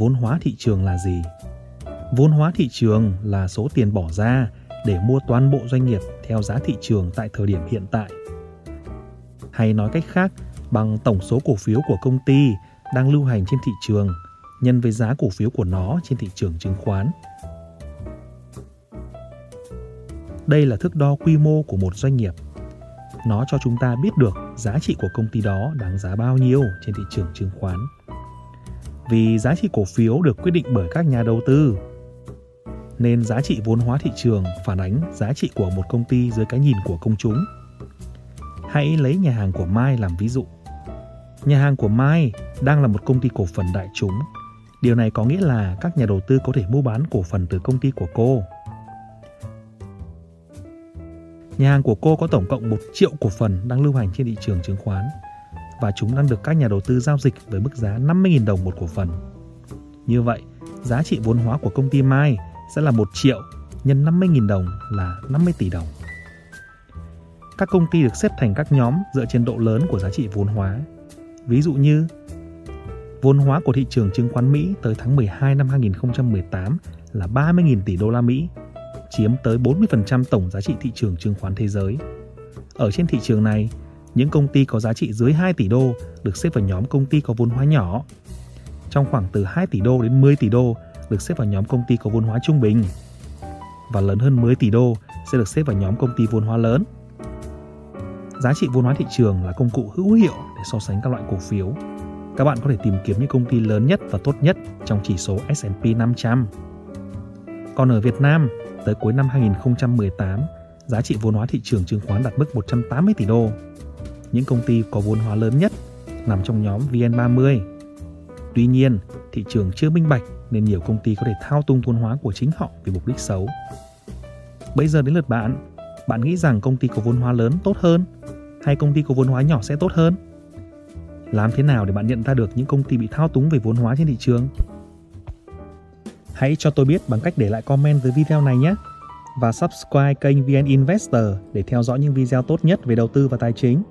vốn hóa thị trường là gì? Vốn hóa thị trường là số tiền bỏ ra để mua toàn bộ doanh nghiệp theo giá thị trường tại thời điểm hiện tại. Hay nói cách khác, bằng tổng số cổ phiếu của công ty đang lưu hành trên thị trường nhân với giá cổ phiếu của nó trên thị trường chứng khoán. Đây là thước đo quy mô của một doanh nghiệp. Nó cho chúng ta biết được giá trị của công ty đó đáng giá bao nhiêu trên thị trường chứng khoán. Vì giá trị cổ phiếu được quyết định bởi các nhà đầu tư, nên giá trị vốn hóa thị trường phản ánh giá trị của một công ty dưới cái nhìn của công chúng. Hãy lấy nhà hàng của Mai làm ví dụ. Nhà hàng của Mai đang là một công ty cổ phần đại chúng. Điều này có nghĩa là các nhà đầu tư có thể mua bán cổ phần từ công ty của cô. Nhà hàng của cô có tổng cộng 1 triệu cổ phần đang lưu hành trên thị trường chứng khoán và chúng đang được các nhà đầu tư giao dịch với mức giá 50.000 đồng một cổ phần. Như vậy, giá trị vốn hóa của công ty Mai sẽ là 1 triệu nhân 50.000 đồng là 50 tỷ đồng. Các công ty được xếp thành các nhóm dựa trên độ lớn của giá trị vốn hóa. Ví dụ như vốn hóa của thị trường chứng khoán Mỹ tới tháng 12 năm 2018 là 30.000 tỷ đô la Mỹ, chiếm tới 40% tổng giá trị thị trường chứng khoán thế giới. Ở trên thị trường này, những công ty có giá trị dưới 2 tỷ đô được xếp vào nhóm công ty có vốn hóa nhỏ. Trong khoảng từ 2 tỷ đô đến 10 tỷ đô được xếp vào nhóm công ty có vốn hóa trung bình. Và lớn hơn 10 tỷ đô sẽ được xếp vào nhóm công ty vốn hóa lớn. Giá trị vốn hóa thị trường là công cụ hữu hiệu để so sánh các loại cổ phiếu. Các bạn có thể tìm kiếm những công ty lớn nhất và tốt nhất trong chỉ số S&P 500. Còn ở Việt Nam, tới cuối năm 2018, giá trị vốn hóa thị trường chứng khoán đạt mức 180 tỷ đô. Những công ty có vốn hóa lớn nhất nằm trong nhóm VN30. Tuy nhiên, thị trường chưa minh bạch nên nhiều công ty có thể thao túng vốn hóa của chính họ vì mục đích xấu. Bây giờ đến lượt bạn, bạn nghĩ rằng công ty có vốn hóa lớn tốt hơn hay công ty có vốn hóa nhỏ sẽ tốt hơn? Làm thế nào để bạn nhận ra được những công ty bị thao túng về vốn hóa trên thị trường? Hãy cho tôi biết bằng cách để lại comment dưới video này nhé. Và subscribe kênh VN Investor để theo dõi những video tốt nhất về đầu tư và tài chính.